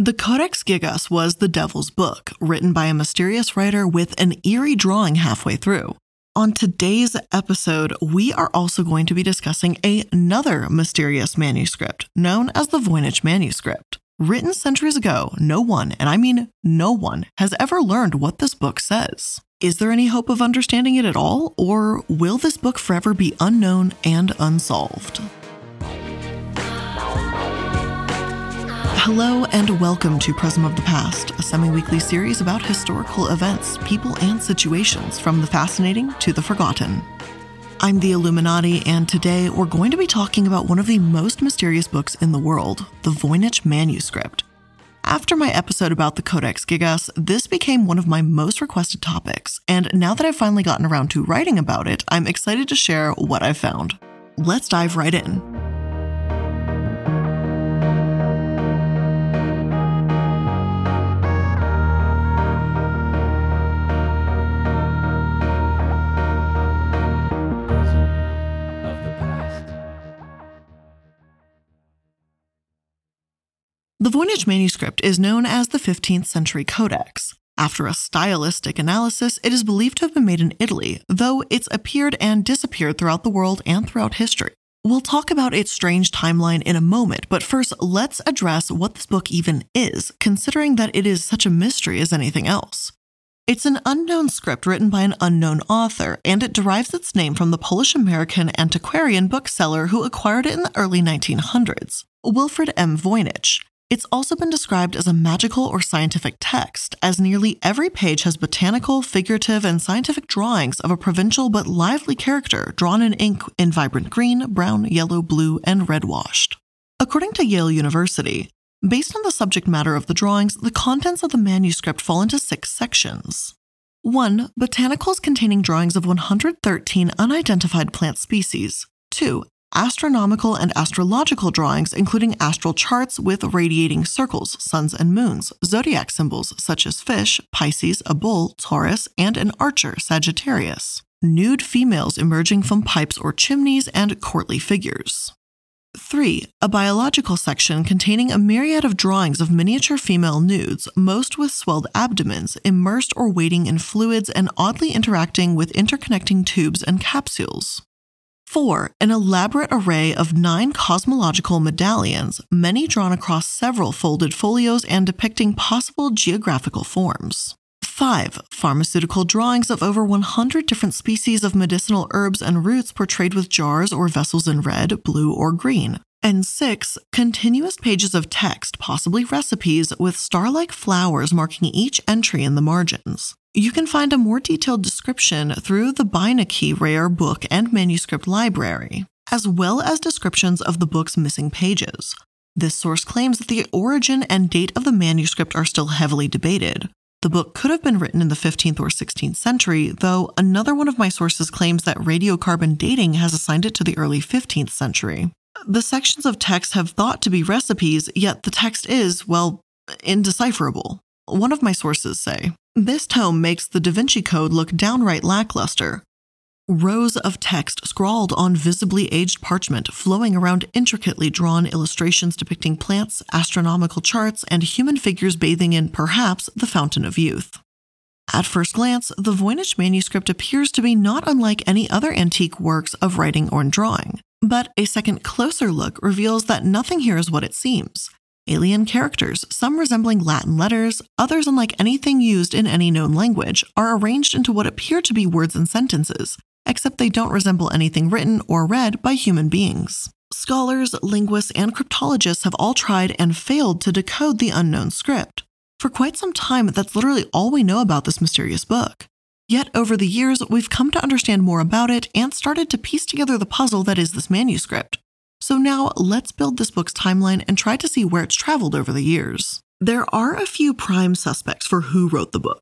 The Codex Gigas was the Devil's Book, written by a mysterious writer with an eerie drawing halfway through. On today's episode, we are also going to be discussing another mysterious manuscript known as the Voynich Manuscript. Written centuries ago, no one, and I mean no one, has ever learned what this book says. Is there any hope of understanding it at all, or will this book forever be unknown and unsolved? Hello and welcome to Prism of the Past, a semi weekly series about historical events, people, and situations from the fascinating to the forgotten. I'm the Illuminaughtii, and today we're going to be talking about one of the most mysterious books in the world, the Voynich Manuscript. After my episode about the Codex Gigas, this became one of my most requested topics, and now that I've finally gotten around to writing about it, I'm excited to share what I've found. Let's dive right in. The Voynich manuscript is known as the 15th century codex. After a stylistic analysis, it is believed to have been made in Italy, though it's appeared and disappeared throughout the world and throughout history. We'll talk about its strange timeline in a moment, but first, let's address what this book even is, considering that it is such a mystery as anything else. It's an unknown script written by an unknown author, and it derives its name from the Polish American antiquarian bookseller who acquired it in the early 1900s, Wilfrid M. Voynich. It's also been described as a magical or scientific text, as nearly every page has botanical, figurative, and scientific drawings of a provincial but lively character drawn in ink in vibrant green, brown, yellow, blue, and red washed. According to Yale University, based on the subject matter of the drawings, the contents of the manuscript fall into six sections. 1. Botanicals containing drawings of 113 unidentified plant species. 2 astronomical and astrological drawings, including astral charts with radiating circles, suns and moons, zodiac symbols such as fish, Pisces, a bull, Taurus, and an archer, Sagittarius, nude females emerging from pipes or chimneys, and courtly figures. 3. A biological section containing a myriad of drawings of miniature female nudes, most with swelled abdomens, immersed or wading in fluids and oddly interacting with interconnecting tubes and capsules. 4. An elaborate array of nine cosmological medallions, many drawn across several folded folios and depicting possible geographical forms. 5. Pharmaceutical drawings of over 100 different species of medicinal herbs and roots portrayed with jars or vessels in red, blue, or green. And 6. Continuous pages of text, possibly recipes, with star like flowers marking each entry in the margins. You can find a more detailed description through the Beinecke Rare Book and Manuscript Library, as well as descriptions of the book's missing pages. This source claims that the origin and date of the manuscript are still heavily debated. The book could have been written in the 15th or 16th century, though another one of my sources claims that radiocarbon dating has assigned it to the early 15th century. The sections of text have thought to be recipes, yet the text is, well, indecipherable. One of my sources say this tome makes the Da Vinci Code look downright lackluster. Rows of text scrawled on visibly aged parchment, flowing around intricately drawn illustrations depicting plants, astronomical charts, and human figures bathing in, perhaps, the fountain of youth. At first glance, the Voynich manuscript appears to be not unlike any other antique works of writing or drawing. But a second closer look reveals that nothing here is what it seems alien characters, some resembling Latin letters, others unlike anything used in any known language, are arranged into what appear to be words and sentences, except they don't resemble anything written or read by human beings. Scholars, linguists, and cryptologists have all tried and failed to decode the unknown script. For quite some time, that's literally all we know about this mysterious book. Yet over the years, we've come to understand more about it and started to piece together the puzzle that is this manuscript. So now let's build this book's timeline and try to see where it's traveled over the years. There are a few prime suspects for who wrote the book.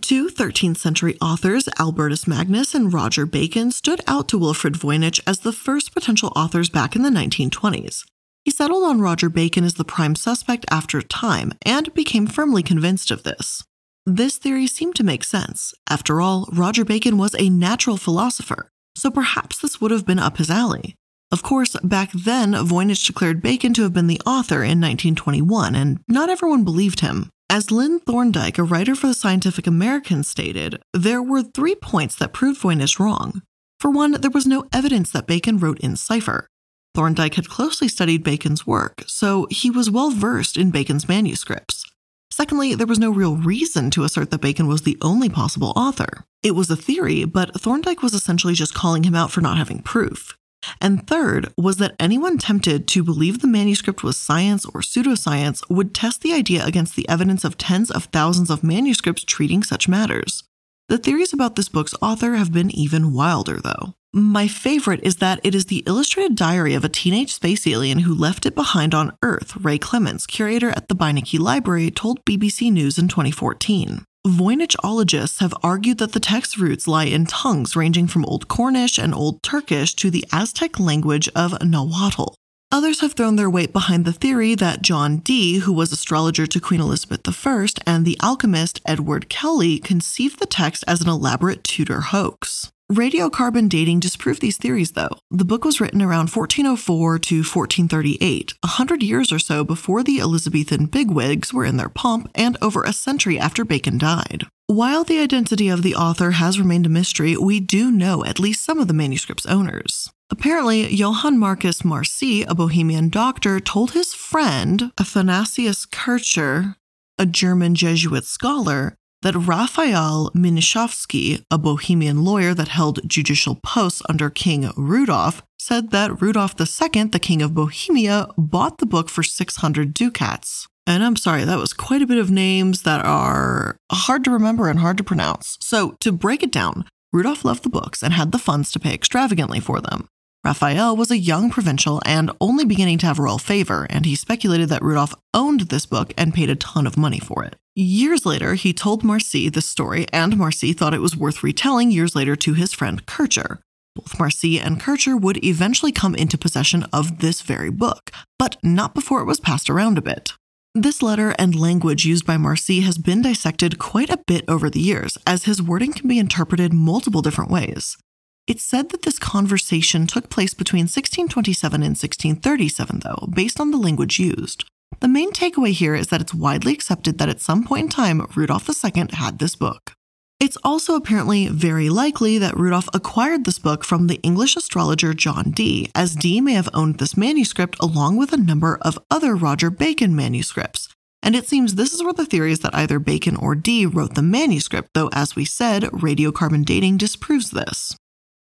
Two 13th century authors, Albertus Magnus and Roger Bacon, stood out to Wilfrid Voynich as the first potential authors back in the 1920s. He settled on Roger Bacon as the prime suspect after a time and became firmly convinced of this. This theory seemed to make sense. After all, Roger Bacon was a natural philosopher, so perhaps this would have been up his alley. Of course, back then, Voynich declared Bacon to have been the author in 1921, and not everyone believed him. As Lynn Thorndike, a writer for the Scientific American, stated, there were three points that proved Voynich wrong. For one, there was no evidence that Bacon wrote in cipher. Thorndike had closely studied Bacon's work, so he was well versed in Bacon's manuscripts. Secondly, there was no real reason to assert that Bacon was the only possible author. It was a theory, but Thorndike was essentially just calling him out for not having proof. And third was that anyone tempted to believe the manuscript was science or pseudoscience would test the idea against the evidence of tens of thousands of manuscripts treating such matters. The theories about this book's author have been even wilder, though. My favorite is that it is the illustrated diary of a teenage space alien who left it behind on Earth, Ray Clemens, curator at the Beinecke Library, told BBC News in 2014. Voynichologists have argued that the text's roots lie in tongues ranging from Old Cornish and Old Turkish to the Aztec language of Nahuatl. Others have thrown their weight behind the theory that John Dee, who was astrologer to Queen Elizabeth I, and the alchemist Edward Kelley conceived the text as an elaborate Tudor hoax. Radiocarbon dating disproved these theories, though. The book was written around 1404 to 1438, a hundred years or so before the Elizabethan bigwigs were in their pomp, and over a century after Bacon died. While the identity of the author has remained a mystery, we do know at least some of the manuscript's owners. Apparently, Johann Marcus Marci, a Bohemian doctor, told his friend, Athanasius Kircher, a German Jesuit scholar, that Raphael Mnishovsky, a Bohemian lawyer that held judicial posts under King Rudolf, said that Rudolf II, the king of Bohemia, bought the book for 600 ducats. And I'm sorry, that was quite a bit of names that are hard to remember and hard to pronounce. So, to break it down, Rudolf loved the books and had the funds to pay extravagantly for them. Raphael was a young provincial and only beginning to have royal favor, and he speculated that Rudolf owned this book and paid a ton of money for it. Years later, he told Marci the story, and Marci thought it was worth retelling years later to his friend Kircher. Both Marci and Kircher would eventually come into possession of this very book, but not before it was passed around a bit. This letter and language used by Marci has been dissected quite a bit over the years, as his wording can be interpreted multiple different ways. It's said that this conversation took place between 1627 and 1637, though, based on the language used. The main takeaway here is that it's widely accepted that at some point in time, Rudolf II had this book. It's also apparently very likely that Rudolf acquired this book from the English astrologer John Dee, as Dee may have owned this manuscript along with a number of other Roger Bacon manuscripts. And it seems this is where the theory is that either Bacon or Dee wrote the manuscript, though, as we said, radiocarbon dating disproves this.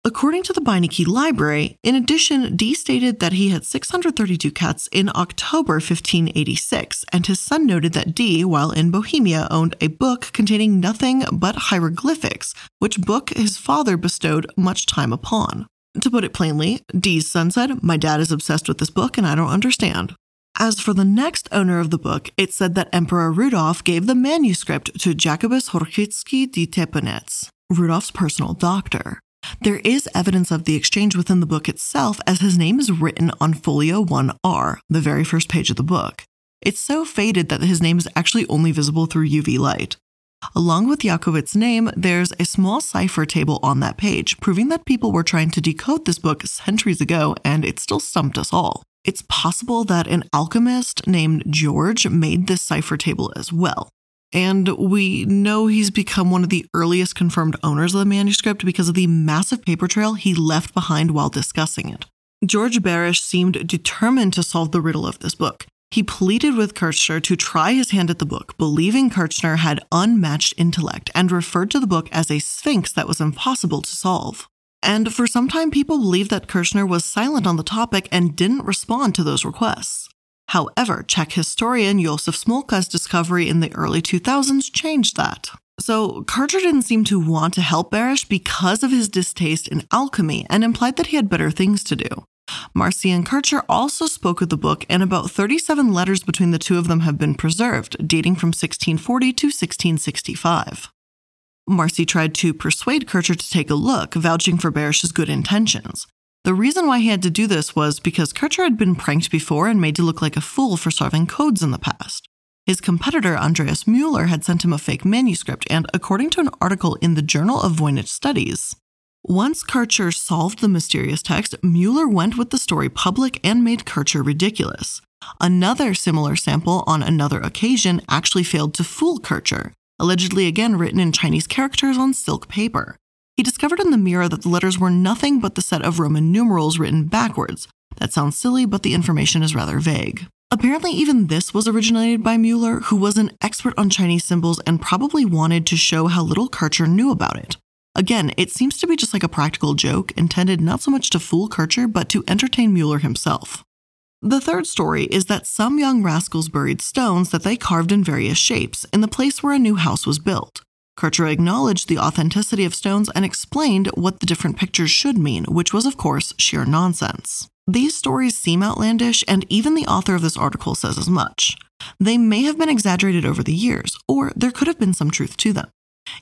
According to the Beinecke Library, in addition, Dee stated that he had 630 ducats in October 1586, and his son noted that Dee, while in Bohemia, owned a book containing nothing but hieroglyphics, which book his father bestowed much time upon. To put it plainly, Dee's son said, My dad is obsessed with this book and I don't understand. As for the next owner of the book, it said that Emperor Rudolf gave the manuscript to Jacobus Horchitsky de Teplitz, Rudolf's personal doctor. There is evidence of the exchange within the book itself, as his name is written on folio 1R, the very first page of the book. It's so faded that his name is actually only visible through UV light. Along with Yakovitz's name, there's a small cipher table on that page, proving that people were trying to decode this book centuries ago, and it still stumped us all. It's possible that an alchemist named George made this cipher table as well. And we know he's become one of the earliest confirmed owners of the manuscript because of the massive paper trail he left behind while discussing it. George Baresch seemed determined to solve the riddle of this book. He pleaded with Kircher to try his hand at the book, believing Kircher had unmatched intellect and referred to the book as a sphinx that was impossible to solve. And for some time, people believed that Kircher was silent on the topic and didn't respond to those requests. However, Czech historian Josef Smolka's discovery in the early 2000s changed that. So, Kircher didn't seem to want to help Baresch because of his distaste in alchemy and implied that he had better things to do. Marci and Kircher also spoke of the book, and about 37 letters between the two of them have been preserved, dating from 1640 to 1665. Marci tried to persuade Kircher to take a look, vouching for Baresch's good intentions. The reason why he had to do this was because Kircher had been pranked before and made to look like a fool for solving codes in the past. His competitor, Andreas Mueller, had sent him a fake manuscript, and according to an article in the Journal of Voynich Studies, once Kircher solved the mysterious text, Mueller went with the story public and made Kircher ridiculous. Another similar sample on another occasion actually failed to fool Kircher, allegedly again written in Chinese characters on silk paper. He discovered in the mirror that the letters were nothing but the set of Roman numerals written backwards. That sounds silly, but the information is rather vague. Apparently, even this was originated by Mueller, who was an expert on Chinese symbols and probably wanted to show how little Kircher knew about it. Again, it seems to be just like a practical joke, intended not so much to fool Kircher, but to entertain Mueller himself. The third story is that some young rascals buried stones that they carved in various shapes in the place where a new house was built. Kircher acknowledged the authenticity of stones and explained what the different pictures should mean, which was, of course, sheer nonsense. These stories seem outlandish, and even the author of this article says as much. They may have been exaggerated over the years, or there could have been some truth to them.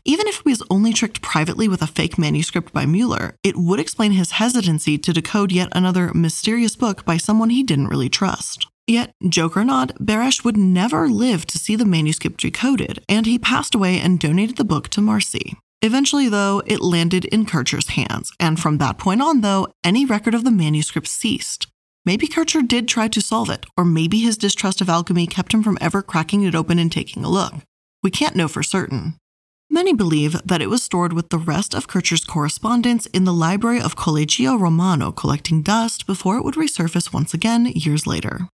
Even if he was only tricked privately with a fake manuscript by Mueller, it would explain his hesitancy to decode yet another mysterious book by someone he didn't really trust. Yet, joke or not, Baresch would never live to see the manuscript decoded, and he passed away and donated the book to Marci. Eventually, though, it landed in Kircher's hands, and from that point on, though, any record of the manuscript ceased. Maybe Kircher did try to solve it, or maybe his distrust of alchemy kept him from ever cracking it open and taking a look. We can't know for certain. Many believe that it was stored with the rest of Kircher's correspondence in the library of Collegio Romano, collecting dust before it would resurface once again years later.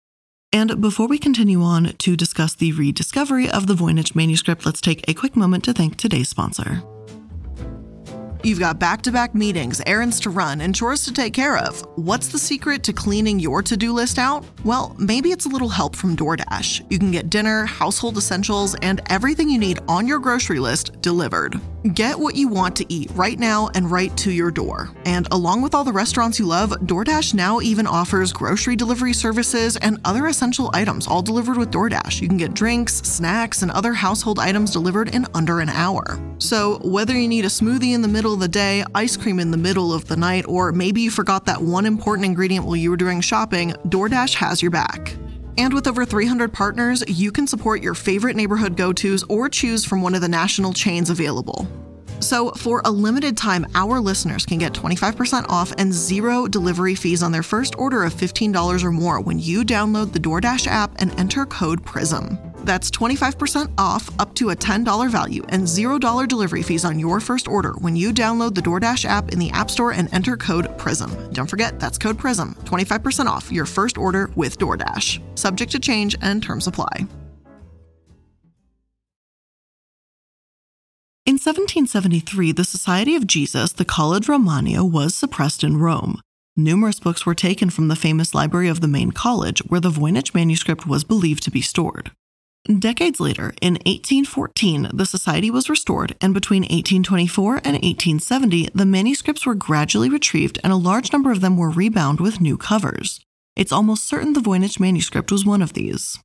And before we continue on to discuss the rediscovery of the Voynich manuscript, let's take a quick moment to thank today's sponsor. You've got back to back meetings, errands to run, and chores to take care of. What's the secret to cleaning your to do list out? Well, maybe it's a little help from DoorDash. You can get dinner, household essentials, and everything you need on your grocery list delivered. Get what you want to eat right now and right to your door. And along with all the restaurants you love, DoorDash now even offers grocery delivery services and other essential items all delivered with DoorDash. You can get drinks, snacks, and other household items delivered in under an hour. So, whether you need a smoothie in the middle of the day, ice cream in the middle of the night, or maybe you forgot that one important ingredient while you were doing shopping, DoorDash has your back. And with over 300 partners, you can support your favorite neighborhood go tos or choose from one of the national chains available. So, for a limited time, our listeners can get 25% off and zero delivery fees on their first order of $15 or more when you download the DoorDash app and enter code PRISM. That's 25% off up to a $10 value and $0 delivery fees on your first order when you download the DoorDash app in the App Store and enter code PRISM. Don't forget, that's code PRISM. 25% off your first order with DoorDash. Subject to change and terms apply. In 1773, the Society of Jesus, the Collegio Romano, was suppressed in Rome. Numerous books were taken from the famous library of the main college, where the Voynich manuscript was believed to be stored. Decades later, in 1814, the society was restored, and between 1824 and 1870, the manuscripts were gradually retrieved and a large number of them were rebound with new covers. It's almost certain the Voynich manuscript was one of these.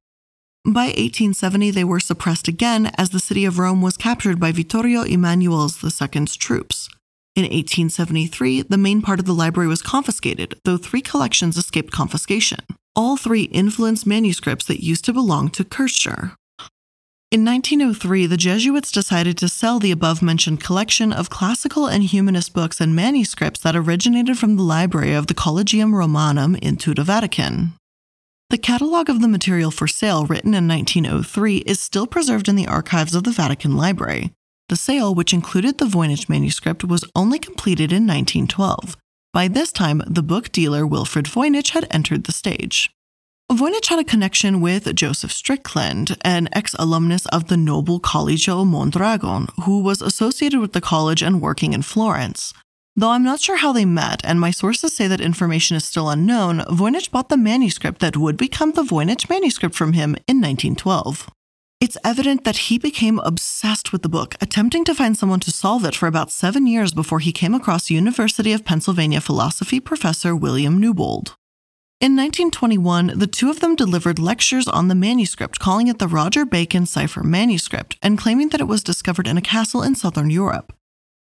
By 1870, they were suppressed again as the city of Rome was captured by Vittorio Emanuele II's troops. In 1873, the main part of the library was confiscated, though three collections escaped confiscation all three influenced manuscripts that used to belong to Kircher. In 1903, the Jesuits decided to sell the above mentioned collection of classical and humanist books and manuscripts that originated from the library of the Collegium Romanum into the Vatican. The catalog of the material for sale, written in 1903, is still preserved in the archives of the Vatican Library. The sale, which included the Voynich manuscript, was only completed in 1912, by this time, the book dealer Wilfrid Voynich had entered the stage. Voynich had a connection with Joseph Strickland, an ex alumnus of the Noble Collegio Mondragone, who was associated with the college and working in Florence. Though I'm not sure how they met, and my sources say that information is still unknown, Voynich bought the manuscript that would become the Voynich manuscript from him in 1912. It's evident that he became obsessed with the book, attempting to find someone to solve it for about seven years before he came across University of Pennsylvania philosophy professor William Newbold. In 1921, the two of them delivered lectures on the manuscript, calling it the Roger Bacon cipher manuscript, and claiming that it was discovered in a castle in southern Europe.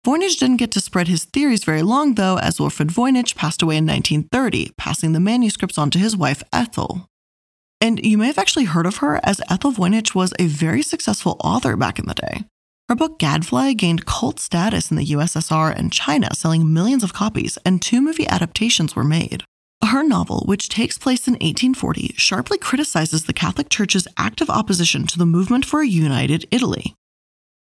Voynich didn't get to spread his theories very long, though, as Wilfrid Voynich passed away in 1930, passing the manuscripts on to his wife Ethel. And you may have actually heard of her, as Ethel Voynich was a very successful author back in the day. Her book Gadfly gained cult status in the USSR and China, selling millions of copies, and two movie adaptations were made. Her novel, which takes place in 1840, sharply criticizes the Catholic Church's active opposition to the movement for a united Italy.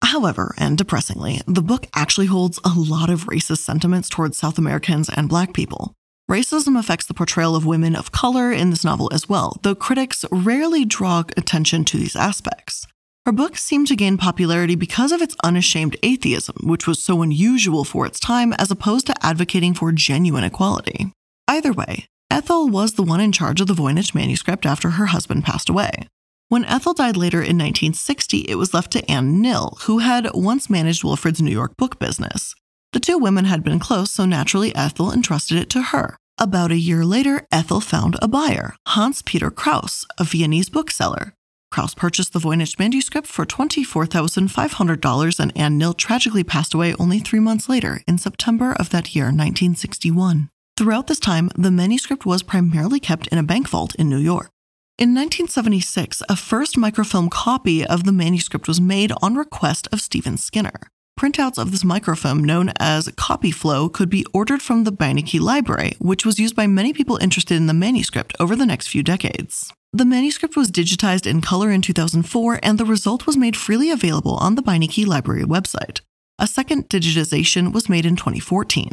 However, and depressingly, the book actually holds a lot of racist sentiments towards South Americans and Black people. Racism affects the portrayal of women of color in this novel as well, though critics rarely draw attention to these aspects. Her book seemed to gain popularity because of its unashamed atheism, which was so unusual for its time as opposed to advocating for genuine equality. Either way, Ethel was the one in charge of the Voynich manuscript after her husband passed away. When Ethel died later in 1960, it was left to Anne Nill, who had once managed Wilfrid's New York book business. The two women had been close, so naturally Ethel entrusted it to her. About a year later, Ethel found a buyer, Hans Peter Kraus, a Viennese bookseller. Kraus purchased the Voynich manuscript for $24,500, and Anne Nill tragically passed away only three months later, in September of that year, 1961. Throughout this time, the manuscript was primarily kept in a bank vault in New York. In 1976, a first microfilm copy of the manuscript was made on request of Stephen Skinner. Printouts of this microfilm, known as CopyFlow, could be ordered from the Beinecke Library, which was used by many people interested in the manuscript over the next few decades. The manuscript was digitized in color in 2004, and the result was made freely available on the Beinecke Library website. A second digitization was made in 2014.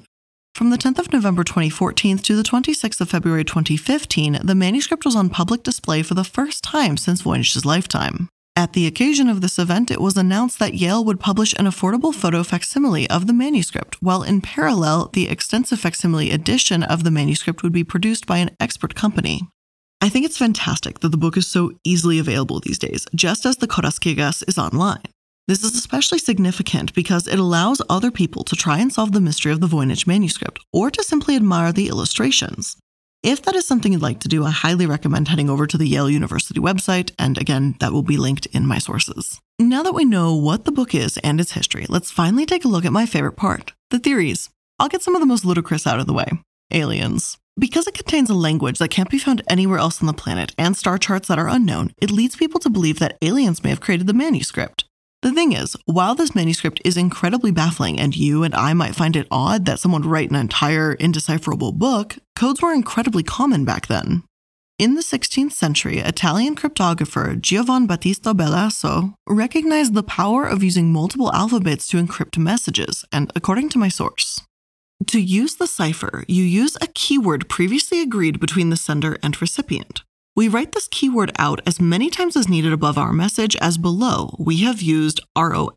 From the 10th of November 2014 to the 26th of February 2015, the manuscript was on public display for the first time since Voynich's lifetime. At the occasion of this event, it was announced that Yale would publish an affordable photo facsimile of the manuscript, while in parallel, the extensive facsimile edition of the manuscript would be produced by an expert company. I think it's fantastic that the book is so easily available these days, just as the Coras is online. This is especially significant because it allows other people to try and solve the mystery of the Voynich manuscript or to simply admire the illustrations. If that is something you'd like to do, I highly recommend heading over to the Yale University website, and again, that will be linked in my sources. Now that we know what the book is and its history, let's finally take a look at my favorite part the theories. I'll get some of the most ludicrous out of the way aliens. Because it contains a language that can't be found anywhere else on the planet and star charts that are unknown, it leads people to believe that aliens may have created the manuscript. The thing is, while this manuscript is incredibly baffling and you and I might find it odd that someone would write an entire indecipherable book, codes were incredibly common back then. In the 16th century, Italian cryptographer Giovan Battista Bellaso recognized the power of using multiple alphabets to encrypt messages, and according to my source, to use the cipher, you use a keyword previously agreed between the sender and recipient. We write this keyword out as many times as needed above our message as below. We have used ROMVLVS.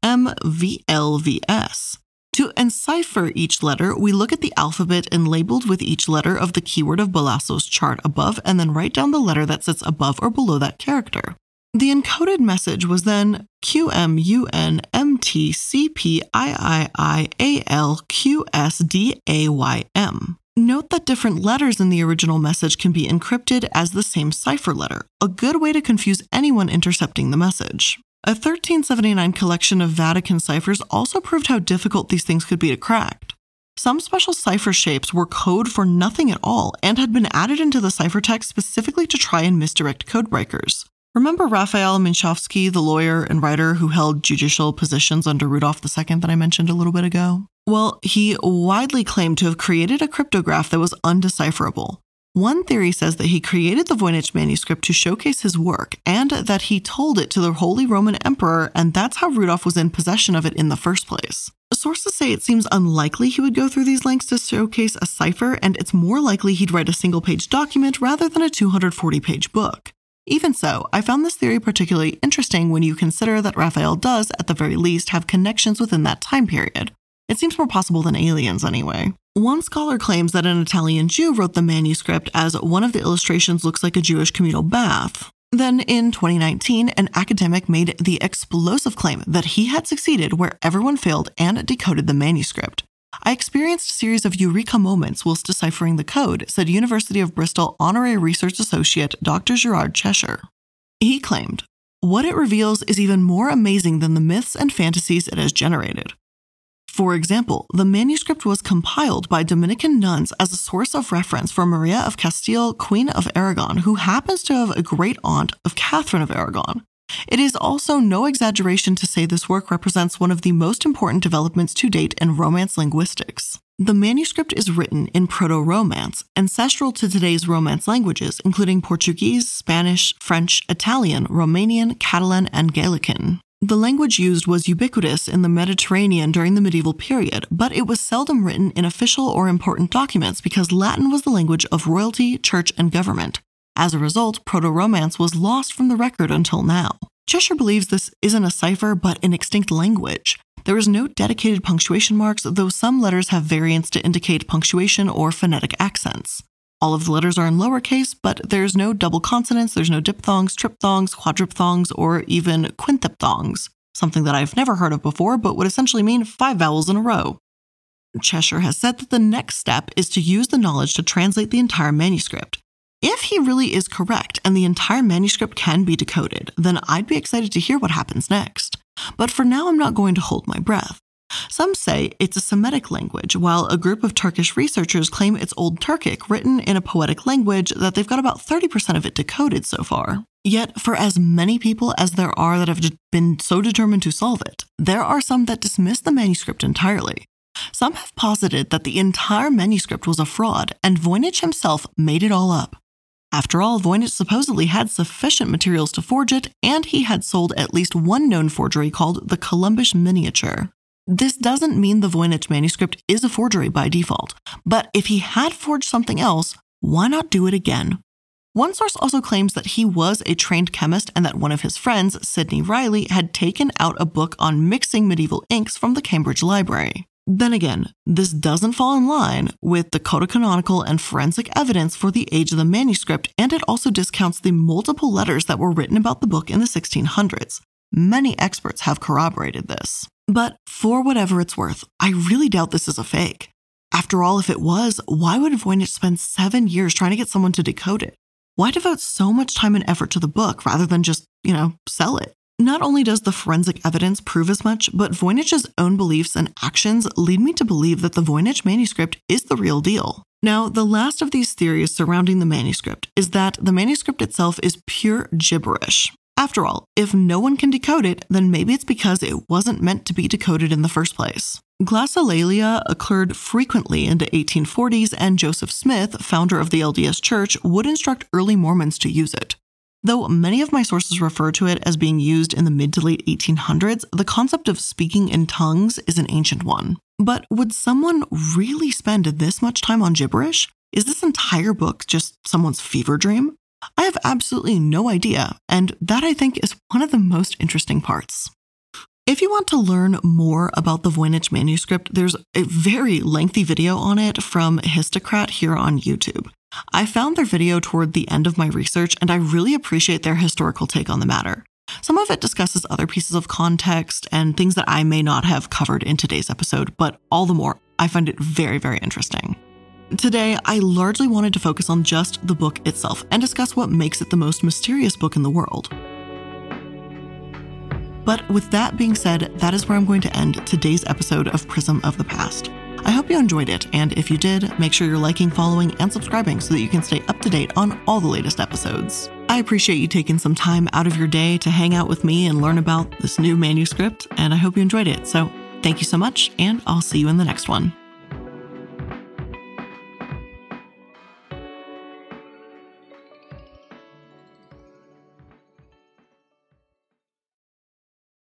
To encipher each letter, we look at the alphabet and labeled with each letter of the keyword of Bellaso's chart above and then write down the letter that sits above or below that character. The encoded message was then QMUNMTCPIIIALQSDAYM. Note that different letters in the original message can be encrypted as the same cipher letter, a good way to confuse anyone intercepting the message. A 1379 collection of Vatican ciphers also proved how difficult these things could be to crack. Some special cipher shapes were code for nothing at all and had been added into the ciphertext specifically to try and misdirect codebreakers. Remember Raphael Minkowski, the lawyer and writer who held judicial positions under Rudolf II that I mentioned a little bit ago? Well, he widely claimed to have created a cryptograph that was undecipherable. One theory says that he created the Voynich manuscript to showcase his work and that he told it to the Holy Roman Emperor, and that's how Rudolf was in possession of it in the first place. Sources say it seems unlikely he would go through these lengths to showcase a cipher, and it's more likely he'd write a single page document rather than a 240 page book. Even so, I found this theory particularly interesting when you consider that Raphael does, at the very least, have connections within that time period. It seems more possible than aliens, anyway. One scholar claims that an Italian Jew wrote the manuscript as one of the illustrations looks like a Jewish communal bath. Then in 2019, an academic made the explosive claim that he had succeeded where everyone failed and decoded the manuscript. I experienced a series of eureka moments whilst deciphering the code, said University of Bristol Honorary Research Associate Dr. Gerard Cheshire. He claimed, What it reveals is even more amazing than the myths and fantasies it has generated. For example, the manuscript was compiled by Dominican nuns as a source of reference for Maria of Castile, Queen of Aragon, who happens to have a great aunt of Catherine of Aragon. It is also no exaggeration to say this work represents one of the most important developments to date in Romance linguistics. The manuscript is written in Proto Romance, ancestral to today's Romance languages, including Portuguese, Spanish, French, Italian, Romanian, Catalan, and Galician. The language used was ubiquitous in the Mediterranean during the medieval period, but it was seldom written in official or important documents because Latin was the language of royalty, church, and government. As a result, Proto Romance was lost from the record until now. Cheshire believes this isn't a cipher but an extinct language. There is no dedicated punctuation marks, though some letters have variants to indicate punctuation or phonetic accents. All of the letters are in lowercase, but there's no double consonants, there's no diphthongs, triphthongs, quadriphthongs, or even quintiphthongs, something that I've never heard of before, but would essentially mean five vowels in a row. Cheshire has said that the next step is to use the knowledge to translate the entire manuscript. If he really is correct and the entire manuscript can be decoded, then I'd be excited to hear what happens next. But for now, I'm not going to hold my breath. Some say it's a Semitic language, while a group of Turkish researchers claim it's Old Turkic, written in a poetic language that they've got about 30% of it decoded so far. Yet, for as many people as there are that have been so determined to solve it, there are some that dismiss the manuscript entirely. Some have posited that the entire manuscript was a fraud and Voynich himself made it all up. After all, Voynich supposedly had sufficient materials to forge it, and he had sold at least one known forgery called the Columbus Miniature. This doesn't mean the Voynich manuscript is a forgery by default, but if he had forged something else, why not do it again? One source also claims that he was a trained chemist and that one of his friends, Sidney Reilly, had taken out a book on mixing medieval inks from the Cambridge Library. Then again, this doesn't fall in line with the codicological and forensic evidence for the age of the manuscript, and it also discounts the multiple letters that were written about the book in the 1600s. Many experts have corroborated this. But for whatever it's worth, I really doubt this is a fake. After all, if it was, why would Voynich spend seven years trying to get someone to decode it? Why devote so much time and effort to the book rather than just, you know, sell it? Not only does the forensic evidence prove as much, but Voynich's own beliefs and actions lead me to believe that the Voynich manuscript is the real deal. Now, the last of these theories surrounding the manuscript is that the manuscript itself is pure gibberish. After all, if no one can decode it, then maybe it's because it wasn't meant to be decoded in the first place. Glossolalia occurred frequently in the 1840s, and Joseph Smith, founder of the LDS Church, would instruct early Mormons to use it. Though many of my sources refer to it as being used in the mid to late 1800s, the concept of speaking in tongues is an ancient one. But would someone really spend this much time on gibberish? Is this entire book just someone's fever dream? I have absolutely no idea, and that I think is one of the most interesting parts. If you want to learn more about the Voynich manuscript, there's a very lengthy video on it from Histocrat here on YouTube. I found their video toward the end of my research, and I really appreciate their historical take on the matter. Some of it discusses other pieces of context and things that I may not have covered in today's episode, but all the more, I find it very, very interesting. Today, I largely wanted to focus on just the book itself and discuss what makes it the most mysterious book in the world. But with that being said, that is where I'm going to end today's episode of Prism of the Past. I hope you enjoyed it, and if you did, make sure you're liking, following, and subscribing so that you can stay up to date on all the latest episodes. I appreciate you taking some time out of your day to hang out with me and learn about this new manuscript, and I hope you enjoyed it. So, thank you so much, and I'll see you in the next one.